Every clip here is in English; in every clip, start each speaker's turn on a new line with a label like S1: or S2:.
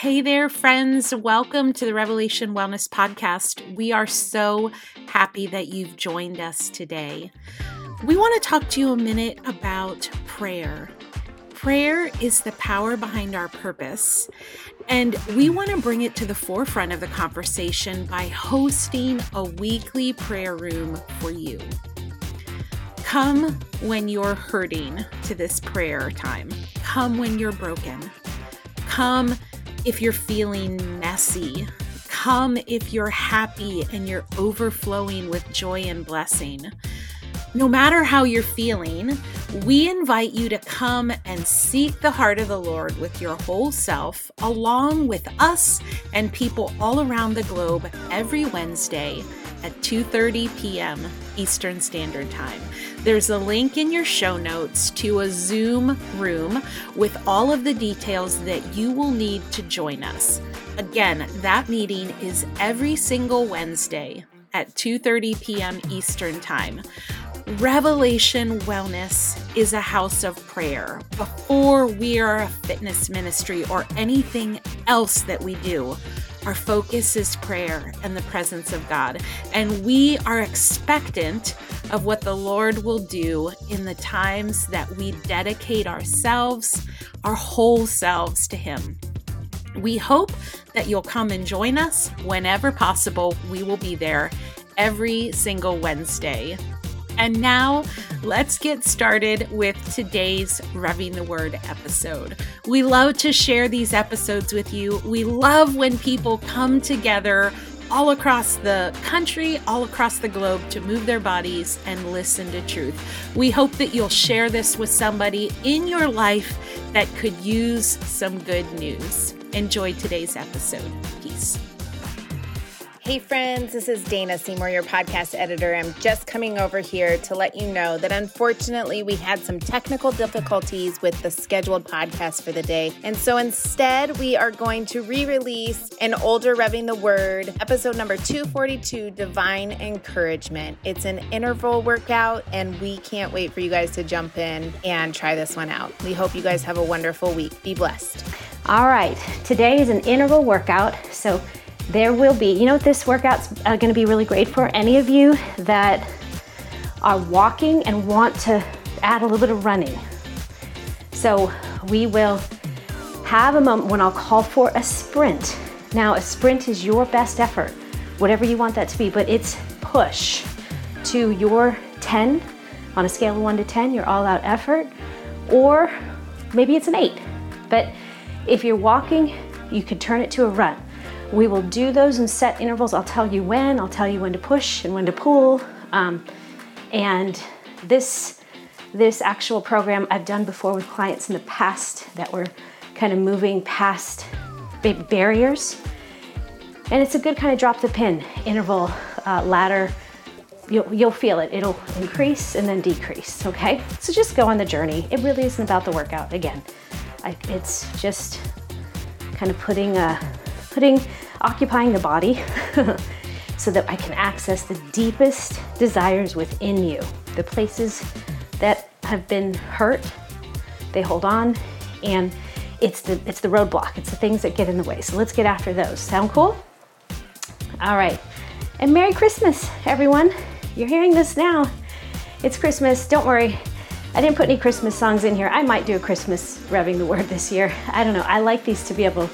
S1: Hey there, friends. Welcome to the Revelation Wellness Podcast. We are so happy that you've joined us today. We want to talk to you a minute about prayer. Prayer is the power behind our purpose, and we want to bring it to the forefront of the conversation by hosting a weekly prayer room for you. Come when you're hurting to this prayer time. Come when you're broken. Come if you're feeling messy. Come if you're happy and you're overflowing with joy and blessing. No matter how you're feeling, we invite you to come and seek the heart of the Lord with your whole self, along with us and people all around the globe every Wednesday at 2:30 p.m. Eastern Standard Time. There's a link in your show notes to a Zoom room with all of the details that you will need to join us. Again, that meeting is every single Wednesday at 2:30 p.m. Eastern Time. Revelation Wellness is a house of prayer. Before we are a fitness ministry or anything else that we do, our focus is prayer and the presence of God. And we are expectant of what the Lord will do in the times that we dedicate ourselves, our whole selves to Him. We hope that you'll come and join us whenever possible. We will be there every single Wednesday and now let's get started with today's Revving the Word episode. We love to share these episodes with you. We love when people come together all across the country, all across the globe to move their bodies and listen to truth. We hope that you'll share this with somebody in your life that could use some good news. Enjoy today's episode. Peace.
S2: Hey, friends, this is Dana Seymour, your podcast editor. I'm just coming over here to let you know that unfortunately we had some technical difficulties with the scheduled podcast for the day. And so instead, we are going to re release an older Revving the Word, episode number 242 Divine Encouragement. It's an interval workout, and we can't wait for you guys to jump in and try this one out. We hope you guys have a wonderful week. Be blessed.
S3: All right, today is an interval workout. So there will be, you know what this workout's uh, gonna be really great for? Any of you that are walking and want to add a little bit of running. So we will have a moment when I'll call for a sprint. Now, a sprint is your best effort, whatever you want that to be, but it's push to your 10 on a scale of 1 to 10, your all out effort, or maybe it's an 8. But if you're walking, you could turn it to a run. We will do those in set intervals. I'll tell you when, I'll tell you when to push and when to pull. Um, and this, this actual program I've done before with clients in the past that were kind of moving past barriers. And it's a good kind of drop the pin interval uh, ladder. You'll, you'll feel it. It'll increase and then decrease, okay? So just go on the journey. It really isn't about the workout. Again, I, it's just kind of putting a, putting, occupying the body so that I can access the deepest desires within you, the places that have been hurt, they hold on, and it's the it's the roadblock. It's the things that get in the way. So let's get after those. Sound cool? All right. And Merry Christmas, everyone. You're hearing this now. It's Christmas. Don't worry. I didn't put any Christmas songs in here. I might do a Christmas revving the word this year. I don't know. I like these to be able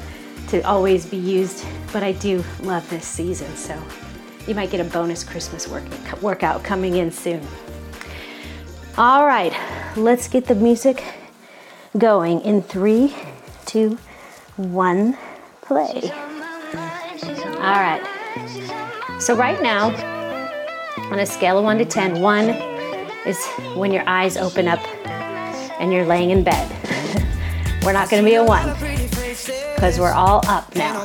S3: to always be used, but I do love this season, so you might get a bonus Christmas work, workout coming in soon. All right, let's get the music going in three, two, one, play. All right, so right now, on a scale of one to 10, one is when your eyes open up and you're laying in bed. We're not gonna be a one because we're all up now.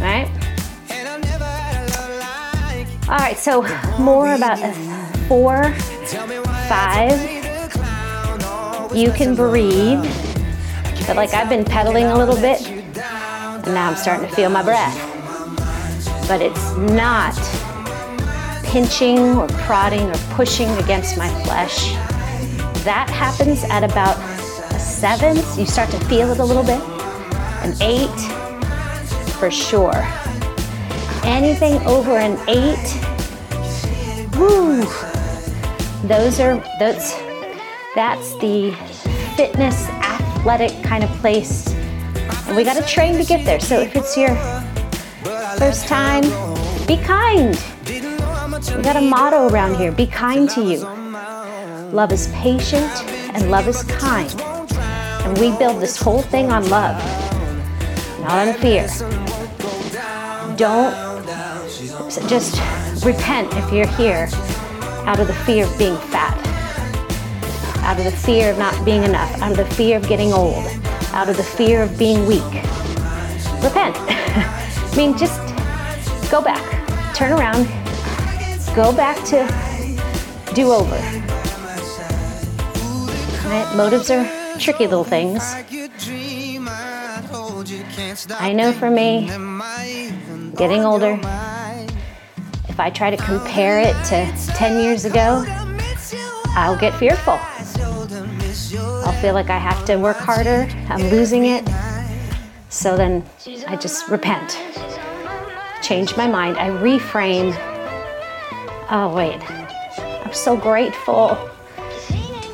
S3: Right? All right, so more about a four, five. You can breathe, but like I've been pedaling a little bit, and now I'm starting to feel my breath. But it's not pinching or prodding or pushing against my flesh. That happens at about a seven. You start to feel it a little bit. An eight, for sure. Anything over an eight, woo. Those are that's that's the fitness athletic kind of place. And we gotta train to get there. So if it's your first time, be kind. We got a motto around here be kind to you. Love is patient and love is kind. And we build this whole thing on love, not on fear. Don't just repent if you're here out of the fear of being fat, out of the fear of not being enough, out of the fear of getting old, out of the fear of being weak. Repent. I mean, just go back, turn around, go back to do over. Right? Motives are tricky little things. I know for me, getting older, if I try to compare it to 10 years ago, I'll get fearful. I'll feel like I have to work harder, I'm losing it. So then I just repent, change my mind, I reframe. Oh, wait, I'm so grateful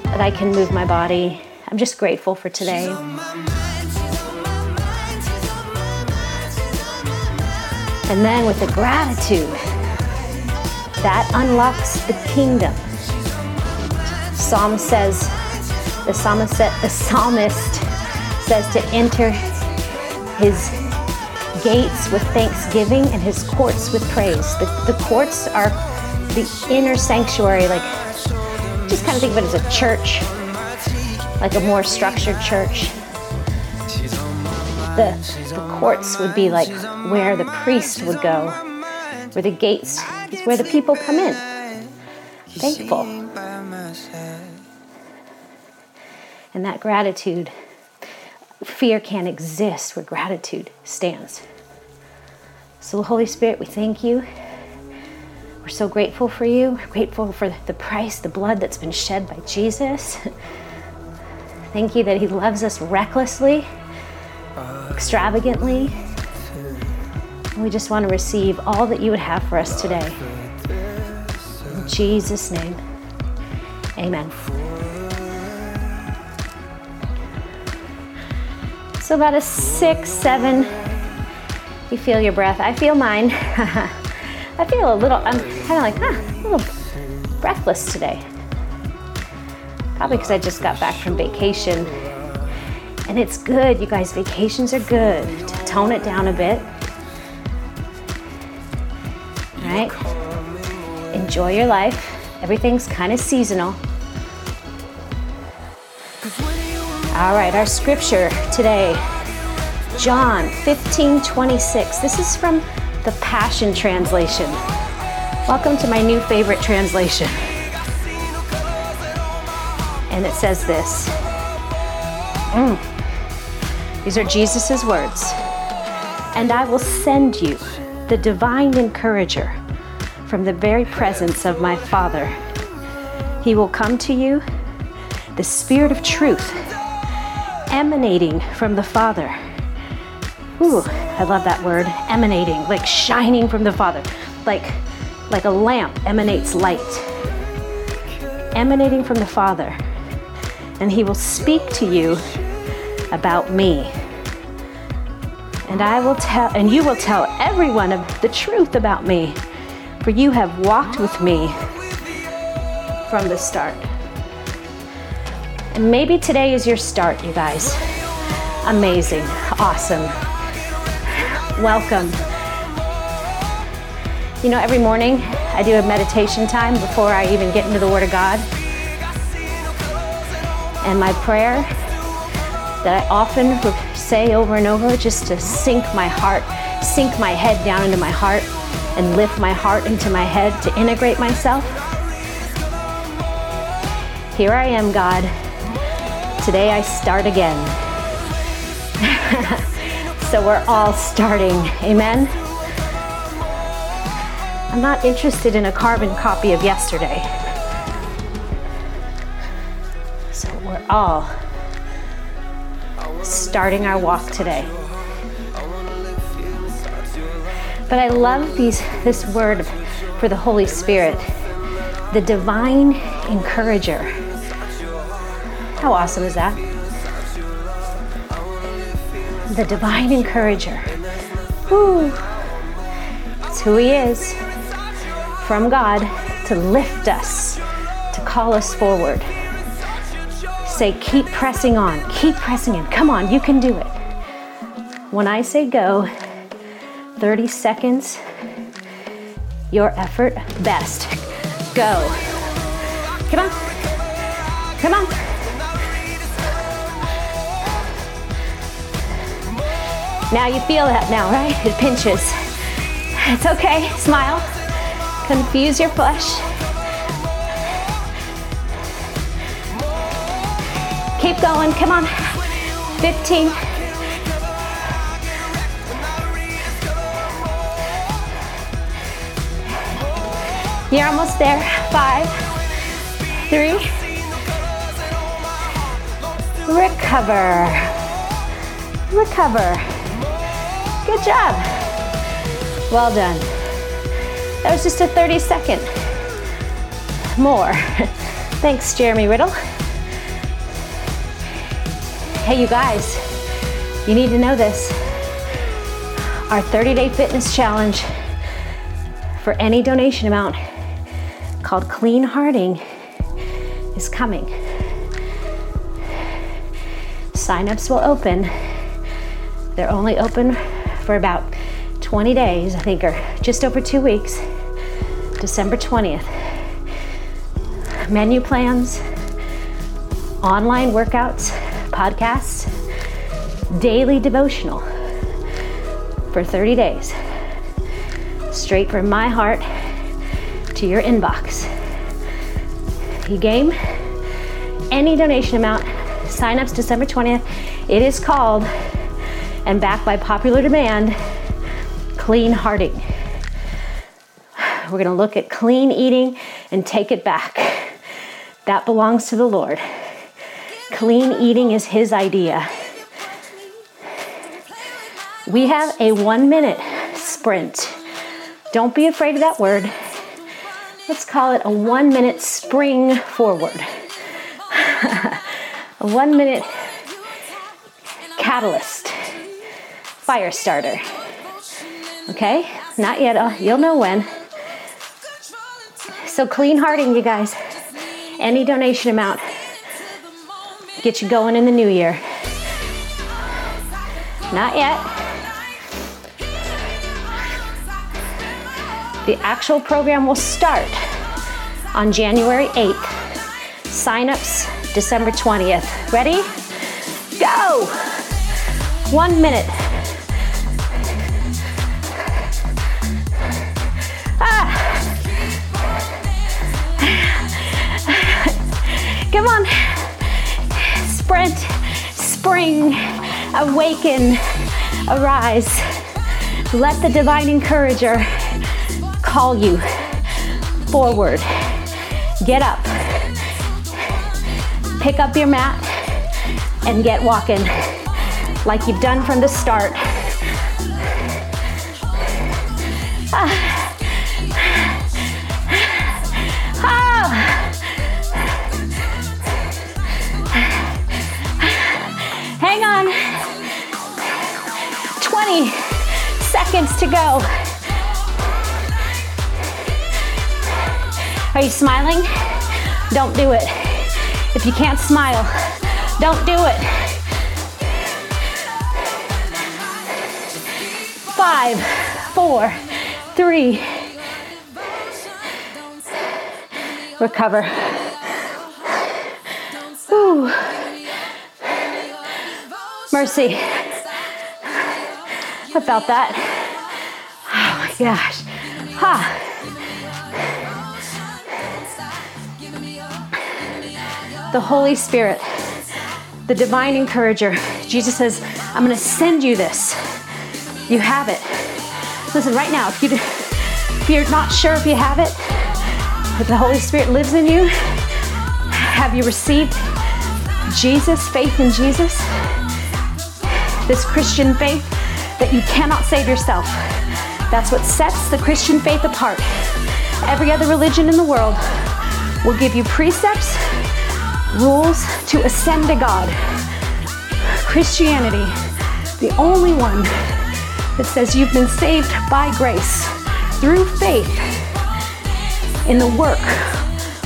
S3: that I can move my body. I'm just grateful for today. And then with the gratitude, that unlocks the kingdom. Psalm says, the psalmist, the psalmist says to enter his gates with thanksgiving and his courts with praise. The, the courts are the inner sanctuary, like just kind of think of it as a church, like a more structured church. The, the courts would be like where the priest would go, where the gates is where the people come in. Thankful. And that gratitude, fear can't exist where gratitude stands. So, Holy Spirit, we thank you. We're so grateful for you, We're grateful for the price, the blood that's been shed by Jesus. Thank you that He loves us recklessly, extravagantly. We just want to receive all that you would have for us today. In Jesus' name, amen. So, about a six, seven, you feel your breath. I feel mine. I feel a little, I'm kind of like, a little breathless today. Probably because I just got back from vacation. And it's good, you guys, vacations are good to tone it down a bit. All right? Enjoy your life. Everything's kind of seasonal. All right, our scripture today, John 15 26. This is from the Passion Translation. Welcome to my new favorite translation. And it says this mm. These are Jesus' words. And I will send you the divine encourager from the very presence of my Father. He will come to you, the Spirit of truth emanating from the Father. Ooh, I love that word, emanating, like shining from the Father, like like a lamp emanates light. Emanating from the Father. And he will speak to you about me. And I will tell and you will tell everyone of the truth about me, for you have walked with me from the start. And maybe today is your start, you guys. Amazing. Awesome. Welcome. You know, every morning I do a meditation time before I even get into the Word of God. And my prayer that I often say over and over just to sink my heart, sink my head down into my heart, and lift my heart into my head to integrate myself. Here I am, God. Today I start again. so we're all starting. Amen? I'm not interested in a carbon copy of yesterday. All starting our walk today. But I love these this word for the Holy Spirit, the divine encourager. How awesome is that? The divine encourager. Whew. It's who he is from God to lift us, to call us forward. Say, keep pressing on, keep pressing in. Come on, you can do it. When I say go, 30 seconds, your effort best. Go. Come on. Come on. Now you feel that now, right? It pinches. It's okay. Smile. Confuse your flesh. Going. Come on. 15. You're almost there. Five, three, recover, recover. Good job. Well done. That was just a 30 second. More. Thanks, Jeremy Riddle. Hey, you guys, you need to know this. Our 30 day fitness challenge for any donation amount called Clean Hearting is coming. Signups will open. They're only open for about 20 days, I think, or just over two weeks, December 20th. Menu plans, online workouts, podcasts, daily devotional for 30 days. Straight from my heart to your inbox. You game? Any donation amount, signups December 20th. It is called, and backed by popular demand, Clean Hearting. We're gonna look at clean eating and take it back. That belongs to the Lord. Clean eating is His idea. We have a one minute sprint. Don't be afraid of that word. Let's call it a one minute spring forward. a one minute catalyst, fire starter. Okay? Not yet. Uh, you'll know when. So, clean hearting, you guys. Any donation amount. Get you going in the new year. Not yet. The actual program will start on January 8th. Signups December 20th. Ready? Go! One minute. Ah! Come on. Spring, awaken, arise. Let the divine encourager call you forward. Get up. Pick up your mat and get walking like you've done from the start. Seconds to go. Are you smiling? Don't do it. If you can't smile, don't do it. Five, four, three. Recover. Ooh. Mercy. Felt that. Gosh. Ha. the Holy Spirit, the divine encourager. Jesus says, I'm going to send you this. You have it. Listen, right now, if, you, if you're not sure if you have it, if the Holy Spirit lives in you, have you received Jesus, faith in Jesus? This Christian faith that you cannot save yourself, That's what sets the Christian faith apart. Every other religion in the world will give you precepts, rules to ascend to God. Christianity, the only one that says you've been saved by grace through faith in the work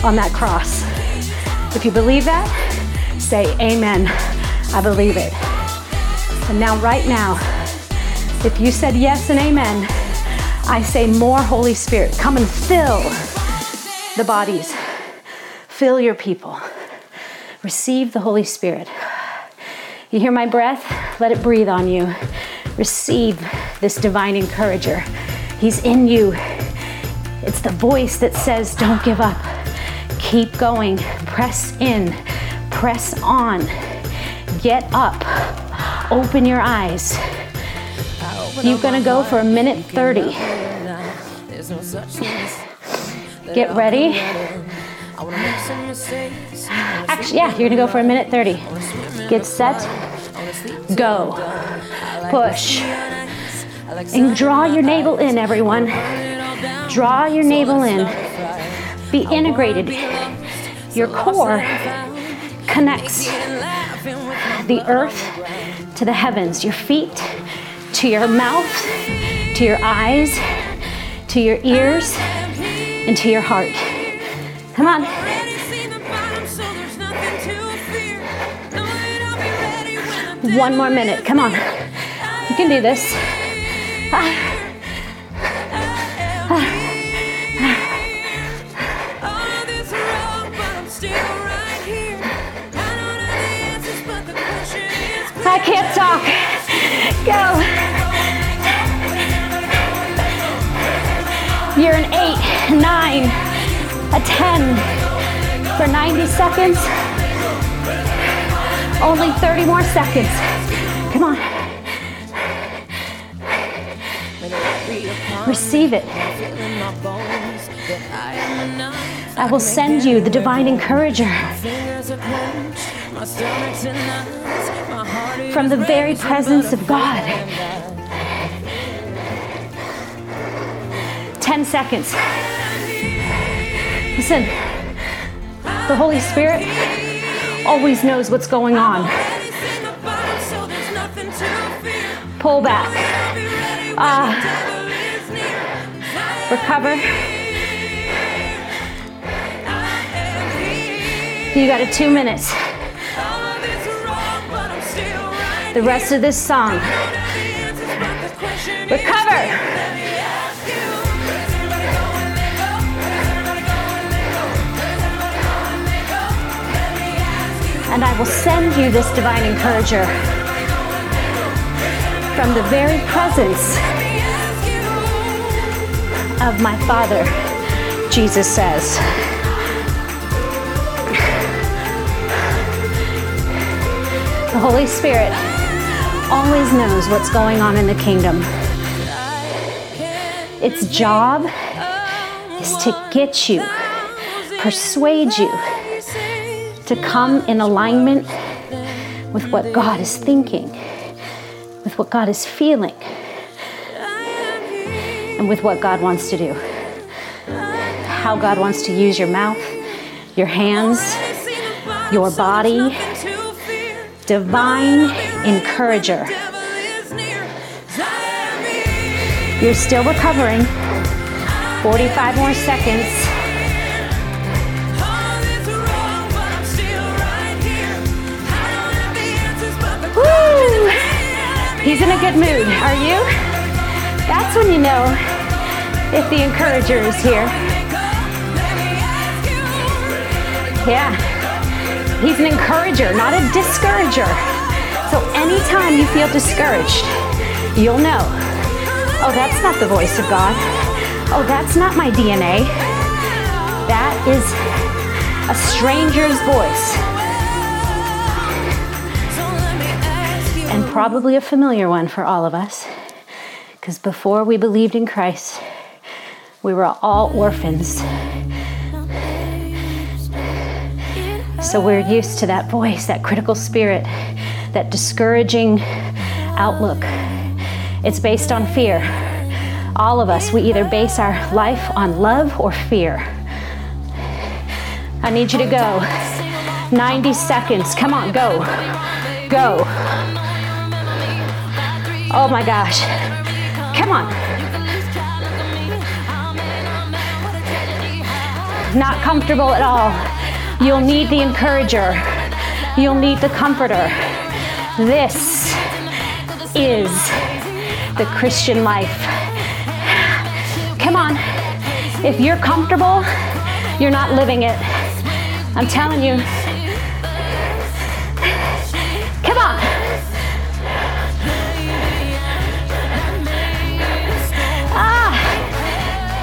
S3: on that cross. If you believe that, say amen. I believe it. And now, right now, if you said yes and amen, I say more Holy Spirit. Come and fill the bodies, fill your people. Receive the Holy Spirit. You hear my breath? Let it breathe on you. Receive this divine encourager. He's in you. It's the voice that says, Don't give up. Keep going. Press in. Press on. Get up. Open your eyes. You're to go for a minute 30. Get ready. Actually, yeah, you're to go for a minute 30. Get set. Go. Push. And draw your navel in, everyone. Draw your navel in. Be integrated. Your core connects the earth to the heavens, your feet to your mouth, to your eyes, to your ears, and to your heart. Come on. One more minute. Come on. You can do this. I can't talk. Go. Nine, a 10 for 90 seconds. Only 30 more seconds. Come on. Receive it. I will send you the divine encourager from the very presence of God. 10 seconds. Listen, the Holy Spirit always knows what's going on. Pull back. Ah. Recover. You got a two minutes. The rest of this song. Recover. And I will send you this divine encourager from the very presence of my Father, Jesus says. The Holy Spirit always knows what's going on in the kingdom. Its job is to get you, persuade you to come in alignment with what God is thinking, with what God is feeling, and with what God wants to do. How God wants to use your mouth, your hands, your body. Divine encourager. You're still recovering. 45 more seconds. He's in a good mood. Are you? That's when you know if the encourager is here. Yeah. He's an encourager, not a discourager. So anytime you feel discouraged, you'll know oh, that's not the voice of God. Oh, that's not my DNA. That is a stranger's voice. And probably a familiar one for all of us. Because before we believed in Christ, we were all orphans. So we're used to that voice, that critical spirit, that discouraging outlook. It's based on fear. All of us, we either base our life on love or fear. I need you to go. 90 seconds. Come on, go. Go. Oh my gosh. Come on. Not comfortable at all. You'll need the encourager. You'll need the comforter. This is the Christian life. Come on. If you're comfortable, you're not living it. I'm telling you.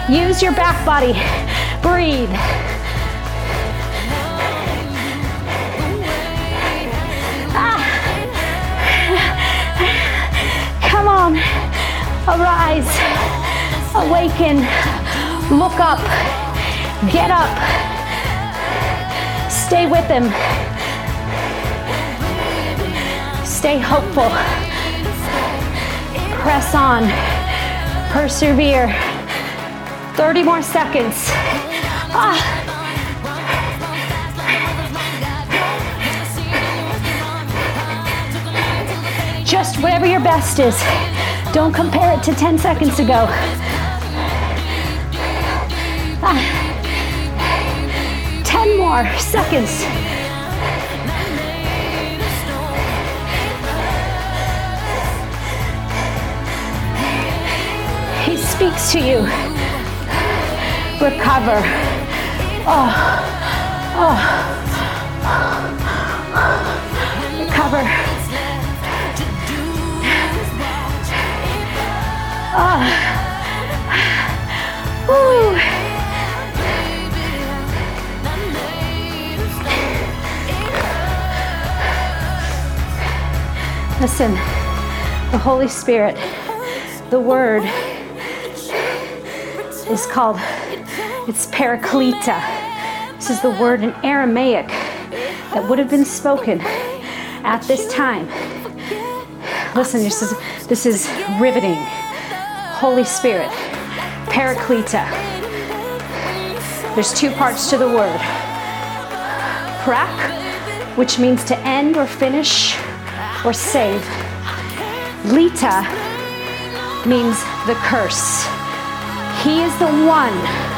S3: Use your back body. Breathe. Ah. Come on. Arise. Awaken. Look up. Get up. Stay with him. Stay hopeful. Press on. Persevere. 30 more seconds. Ah. Just whatever your best is. Don't compare it to 10 seconds ago. Ah. 10 more seconds. He speaks to you. Recover. Oh, oh. Recover. Oh. Woo. Listen, the Holy Spirit, the Word is called, it's Paraklita. This is the word in Aramaic that would have been spoken at this time. Listen, this is, this is riveting. Holy Spirit, Paraklita. There's two parts to the word. Prak, which means to end or finish or save. Lita means the curse. He is the one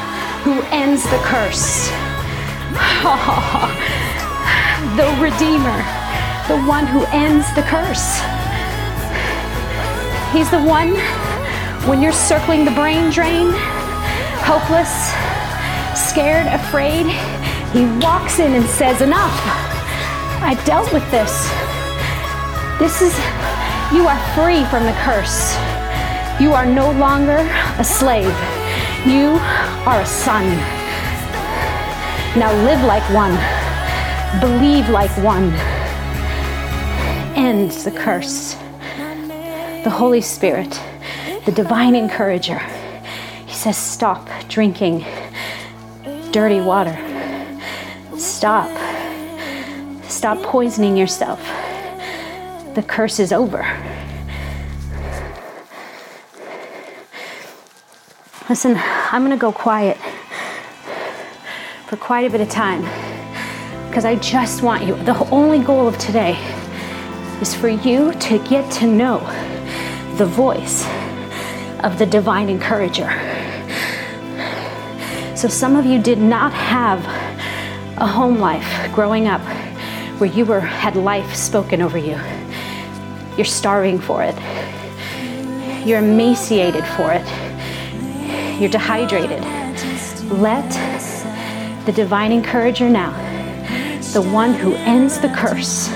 S3: who ends the curse. the Redeemer, the one who ends the curse. He's the one when you're circling the brain drain, hopeless, scared, afraid. He walks in and says, Enough. I've dealt with this. This is, you are free from the curse. You are no longer a slave. You are a son. Now live like one. Believe like one. End the curse. The Holy Spirit, the divine encourager, he says, Stop drinking dirty water. Stop. Stop poisoning yourself. The curse is over. Listen, I'm to go quiet for quite a bit of time because I just want you. The only goal of today is for you to get to know the voice of the divine encourager. So, some of you did not have a home life growing up where you were had life spoken over you. You're starving for it. You're emaciated for it you're dehydrated. Let the divine encourager now, the one who ends the curse,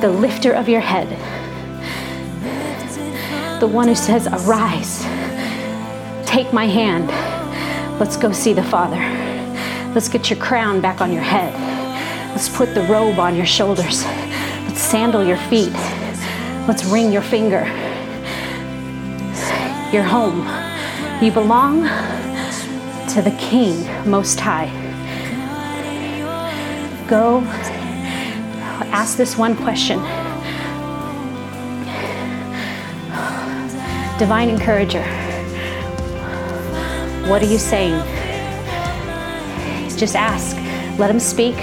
S3: the lifter of your head, the one who says, Arise, take my hand, let's go see the Father. Let's get your crown back on your head. Let's put the robe on your shoulders. Let's sandal your feet. Let's ring your finger. You're home. You belong to the King Most High. Go ask this one question Divine Encourager, What are you saying? Just ask. Let Him speak.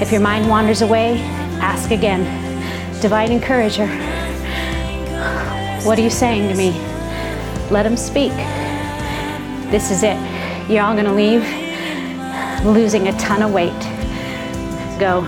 S3: If your mind wanders away, ask again. Divine encourager, what are you saying to me? Let Him speak. This is it. You're all going to leave losing a ton of weight. Go.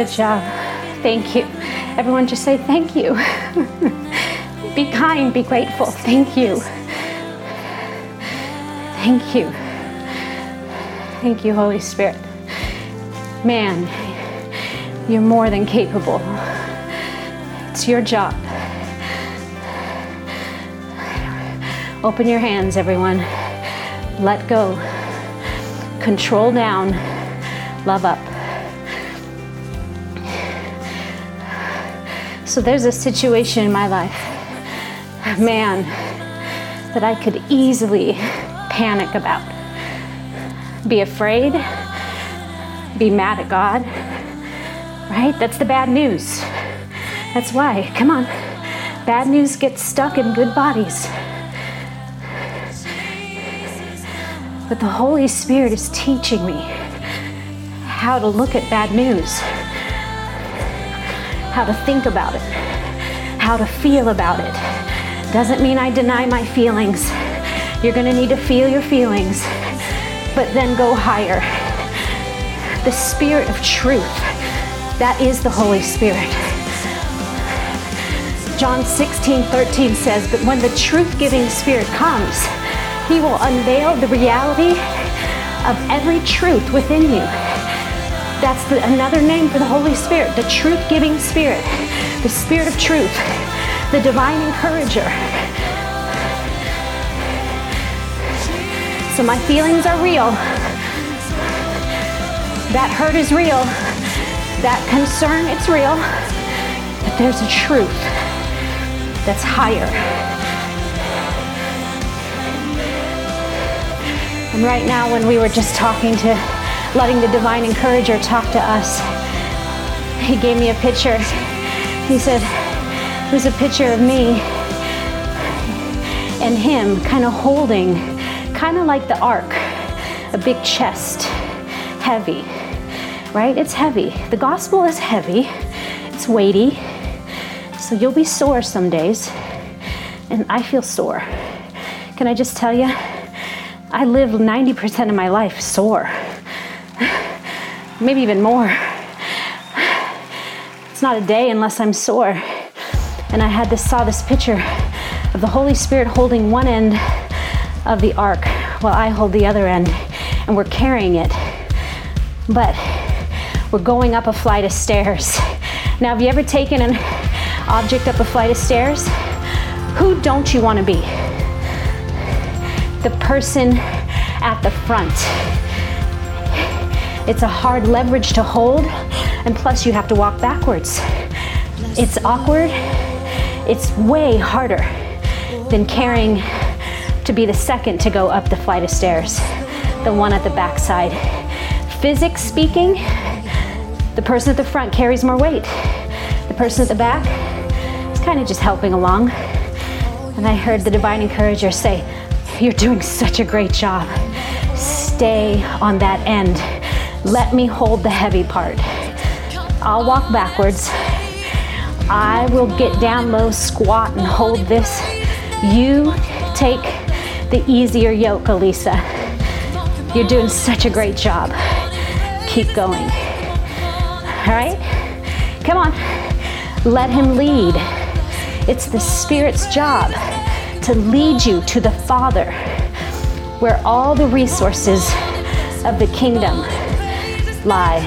S3: Good job. Thank you. Everyone just say thank you. be kind, be grateful. Thank you. Thank you. Thank you, Holy Spirit. Man, you're more than capable. It's your job. Open your hands, everyone. Let go. Control down. Love up. So there's a situation in my life, man, that I could easily panic about. Be afraid, be mad at God, right? That's the bad news. That's why, come on, bad news gets stuck in good bodies. But the Holy Spirit is teaching me how to look at bad news how to think about it, how to feel about it. Doesn't mean I deny my feelings. You're to need to feel your feelings, but then go higher. The Spirit of truth, that is the Holy Spirit. John 16, 13 says, But when the truth giving Spirit comes, He will unveil the reality of every truth within you that's the, another name for the Holy Spirit, the truth giving Spirit, the Spirit of truth, the divine encourager. So my feelings are real. That hurt is real. That concern, it's real. But there's a truth that's higher. And right now, when we were just talking to letting the divine encourager talk to us. He gave me a picture. He said, it was a picture of me and him kind of holding, kind of like the ark, a big chest, heavy, right? It's heavy. The gospel is heavy, it's weighty. So you'll be sore some days, and I feel sore. Can I just tell you? I live 90% of my life sore, maybe even more. It's not a day unless I'm sore. And I had this saw this picture of the Holy Spirit holding one end of the ark while I hold the other end, and we're carrying it. But we're going up a flight of stairs. Now, have you ever taken an object up a flight of stairs? Who don't you want to be? the person at the front. It's a hard leverage to hold, and plus, you have to walk backwards. It's awkward, it's way harder than carrying to be the second to go up the flight of stairs, the one at the backside. Physics speaking, the person at the front carries more weight. The person at the back is kind of just helping along. And I heard the divine encourager say, you're doing such a great job. Stay on that end. Let me hold the heavy part. I'll walk backwards. I will get down low, squat, and hold this. You take the easier yoke, Alisa. You're doing such a great job. Keep going. All right? Come on. Let him lead. It's the Spirit's job to lead you to the Father, where all the resources of the kingdom lie.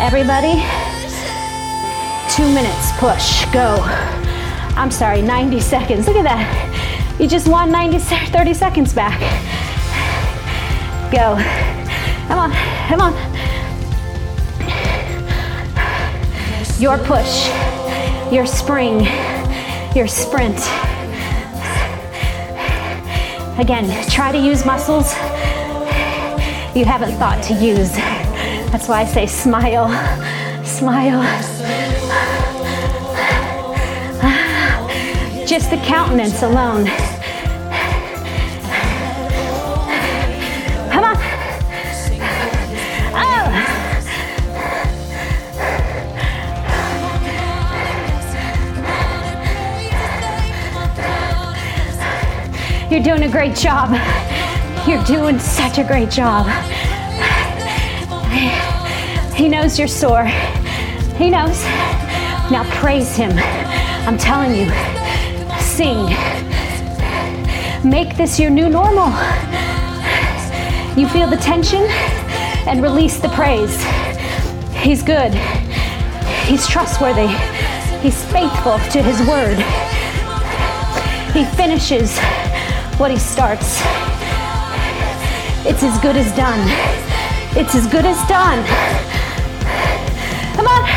S3: Everybody, two minutes, push, go. I'm sorry, 90 seconds. Look at that. You just won 90, 30 seconds back. Go. Come on, come on. Your push, your spring, your sprint. Again, try to use muscles you haven't thought to use. That's why I say smile, smile. Just the countenance alone. Come on. Oh. You're doing a great job. You're doing such a great job. He knows you're sore. He knows. Now praise him. I'm telling you, sing. Make this your new normal. You feel the tension and release the praise. He's good. He's trustworthy. He's faithful to his word. He finishes what he starts. It's as good as done. It's as good as done. Come on.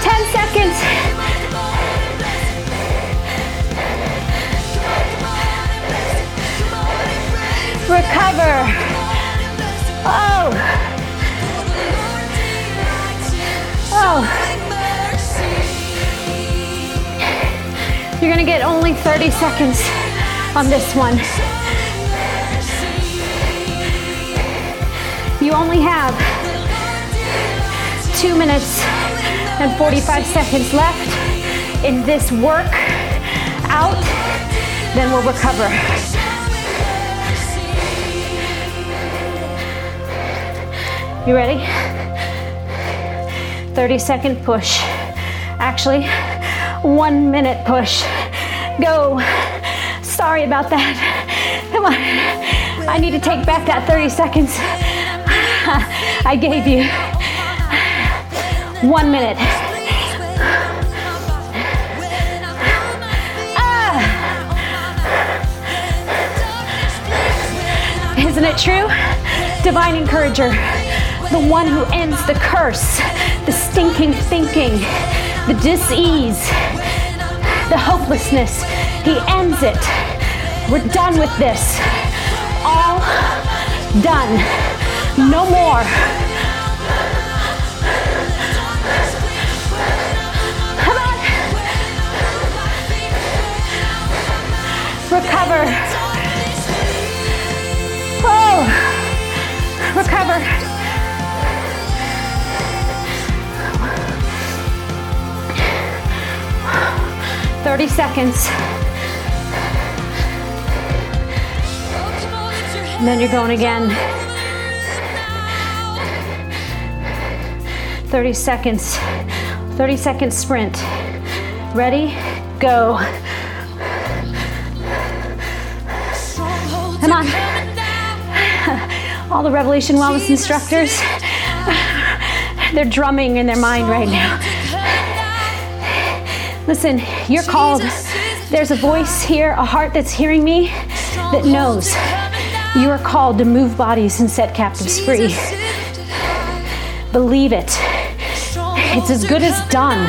S3: 10 seconds. Recover. Oh. Oh. You're gonna get only 30 seconds on this one. You only have two minutes and 45 seconds left in this work out, then we'll recover. You ready? 30 second push. Actually, one minute push. Go. Sorry about that. Come on. I need to take back that 30 seconds I gave you. One minute. Ah. Isn't it true? Divine encourager, the one who ends the curse, the stinking thinking, the disease, the hopelessness. He ends it. We're done with this. All done. No more. Recover. Oh. Recover. Thirty seconds. And then you're going again. 30 seconds. 30 second sprint. Ready? Go. Come on. All the Revelation Wellness instructors, they're drumming in their mind right now. Listen, you're called. There's a voice here, a heart that's hearing me that knows you are called to move bodies and set captives free. Believe it. It's as good as done.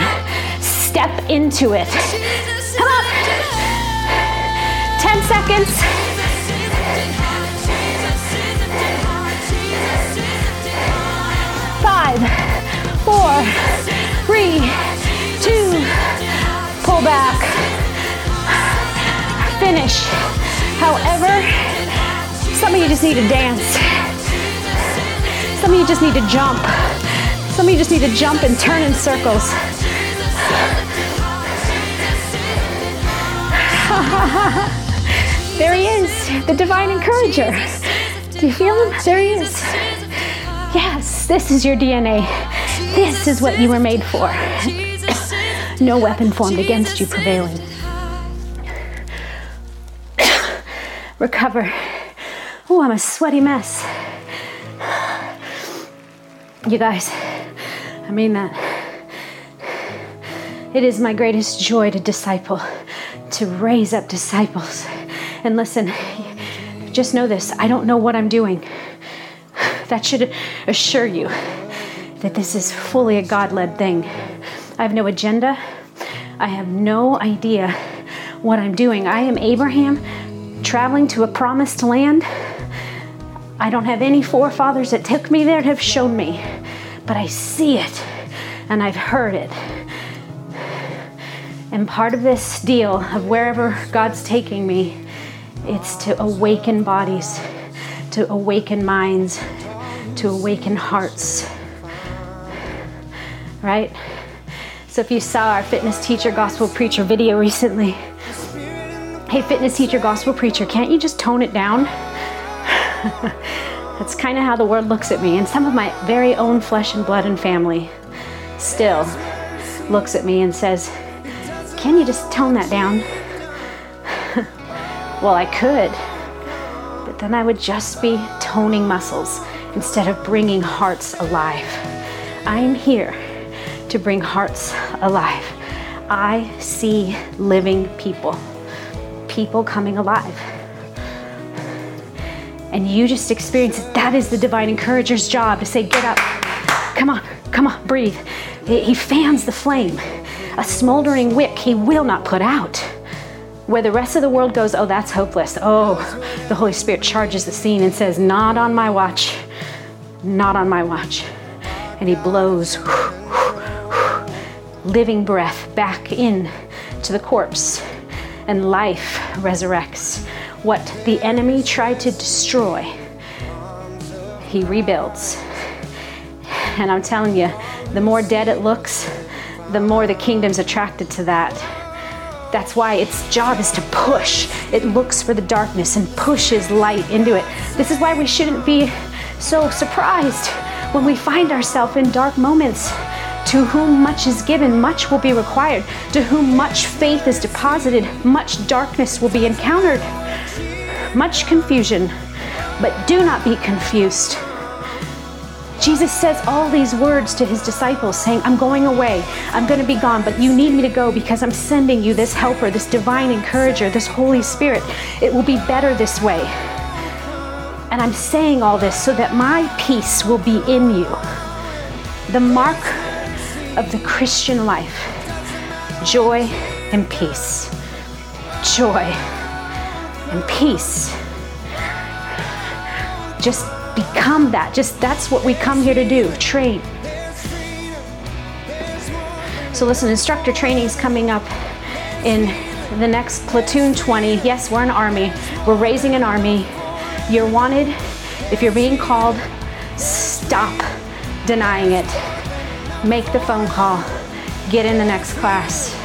S3: Step into it. Come on. 10 seconds. However, some of you just need to dance. Some of you just need to jump. Some of you just need to jump and turn in circles. there he is, the divine encourager. Do you feel him? There he is. Yes, this is your DNA. This is what you were made for. no weapon formed against you prevailing. Recover. Oh, I'm a sweaty mess. You guys, I mean that. It is my greatest joy to disciple, to raise up disciples. And listen, just know this I don't know what I'm doing. That should assure you that this is fully a God led thing. I have no agenda, I have no idea what I'm doing. I am Abraham traveling to a promised land. I don't have any forefathers that took me there to have shown me, but I see it and I've heard it. And part of this deal of wherever God's taking me, it's to awaken bodies, to awaken minds, to awaken hearts. Right? So if you saw our fitness teacher, gospel preacher video recently, hey, fitness teacher, gospel preacher, can't you just tone it down? That's kind of how the world looks at me. And some of my very own flesh and blood and family still looks at me and says, Can you just tone that down? well, I could, but then I would just be toning muscles instead of bringing hearts alive. I am here to bring hearts alive. I see living people, people coming alive. And you just experience it. That is the divine encourager's job to say, Get up, come on, come on, breathe. He fans the flame. A smoldering wick he will not put out. Where the rest of the world goes, oh, that's hopeless. Oh, the Holy Spirit charges the scene and says, Not on my watch, not on my watch. And he blows living breath back in to the corpse, and life resurrects. What the enemy tried to destroy, he rebuilds. And I'm telling you, the more dead it looks, the more the kingdom's attracted to that. That's why its job is to push. It looks for the darkness and pushes light into it. This is why we shouldn't be so surprised when we find ourselves in dark moments. To whom much is given, much will be required. To whom much faith is deposited, much darkness will be encountered. Much confusion, but do not be confused. Jesus says all these words to his disciples, saying, I'm going away, I'm going to be gone, but you need me to go because I'm sending you this helper, this divine encourager, this Holy Spirit. It will be better this way. And I'm saying all this so that my peace will be in you. The mark of the Christian life joy and peace. Joy and peace. Just become that. Just that's what we come here to do train. So, listen, instructor training is coming up in the next platoon 20. Yes, we're an army, we're raising an army. You're wanted. If you're being called, stop denying it. Make the phone call. Get in the next class.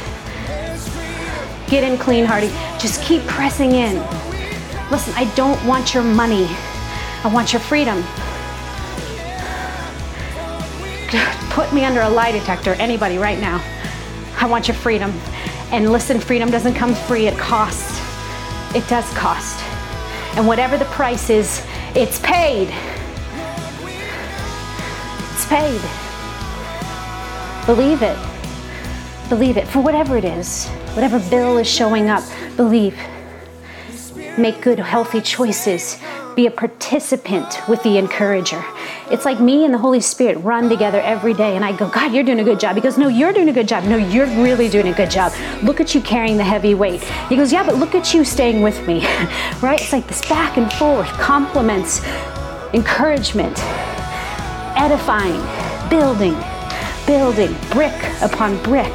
S3: Get in clean hardy. Just keep pressing in. Listen, I don't want your money. I want your freedom. Put me under a lie detector, anybody right now. I want your freedom. And listen, freedom doesn't come free, it costs. It does cost. And whatever the price is, it's paid. It's paid. Believe it. Believe it for whatever it is, whatever bill is showing up, believe. Make good, healthy choices. Be a participant with the encourager. It's like me and the Holy Spirit run together every day, and I go, God, you're doing a good job. He goes, No, you're doing a good job. No, you're really doing a good job. Look at you carrying the heavy weight. He goes, Yeah, but look at you staying with me, right? It's like this back and forth, compliments, encouragement, edifying, building, building, brick upon brick,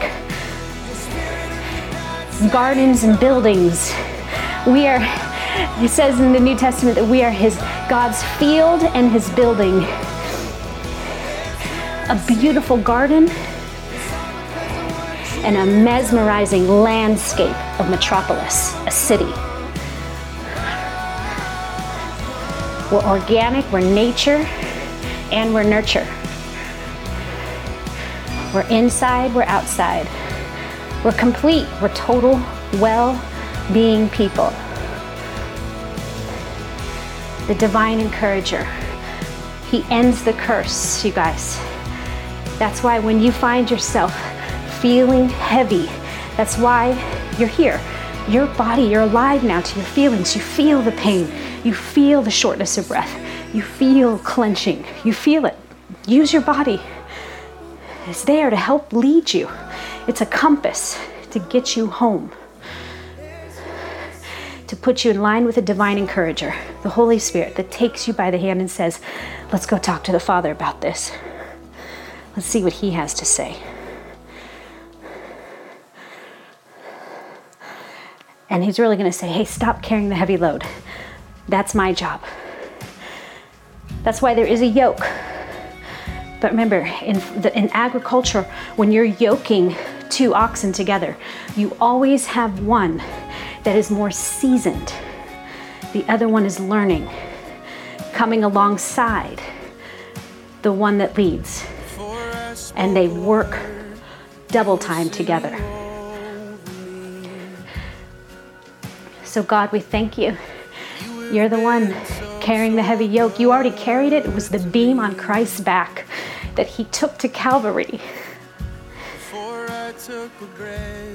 S3: gardens and buildings. We are it says in the New Testament that we are his God's field and his building. A beautiful garden and a mesmerizing landscape of metropolis, a city. We're organic, we're nature, and we're nurture. We're inside, we're outside. We're complete, we're total well being people the divine encourager. He ends the curse, you guys. That's why when you find yourself feeling heavy, that's why you're here. Your body, you're alive now to your feelings. You feel the pain. You feel the shortness of breath. You feel clenching. You feel it. Use your body. It's there to help lead you. It's a compass to get you home to put you in line with a divine encourager, the Holy Spirit that takes you by the hand and says, Let's go talk to the Father about this. Let's see what He has to say. And He's really going to say, Hey, stop carrying the heavy load. That's my job. That's why there is a yoke. But remember, in, the, in agriculture, when you're yoking two oxen together, you always have one that is more seasoned. The other one is learning, coming alongside the one that leads. And they work double time together. So, God, we thank you. You're the one carrying the heavy yoke. You already carried it, it was the beam on Christ's back that he took to Calvary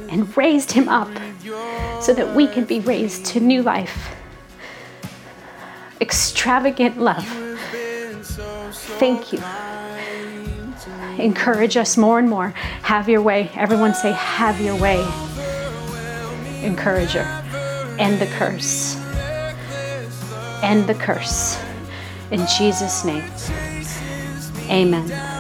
S3: and raised him up so that we can be raised to new life. Extravagant love. Thank you. Encourage us more and more. Have your way. Everyone say, Have your way. Encourager. End the curse. End the curse. In Jesus' name. Amen.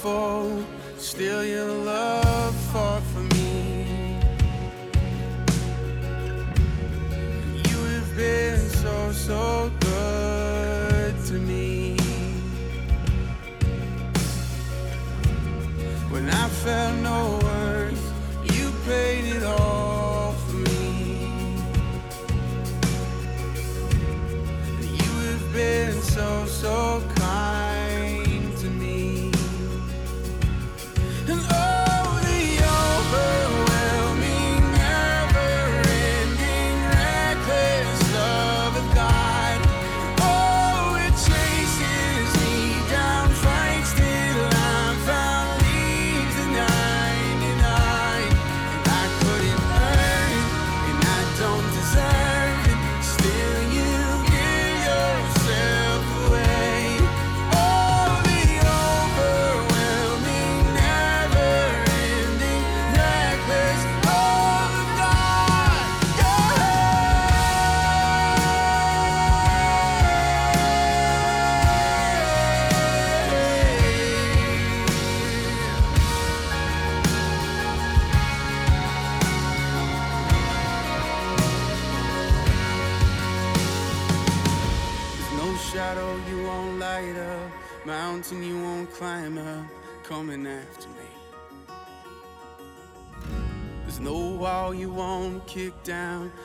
S4: Still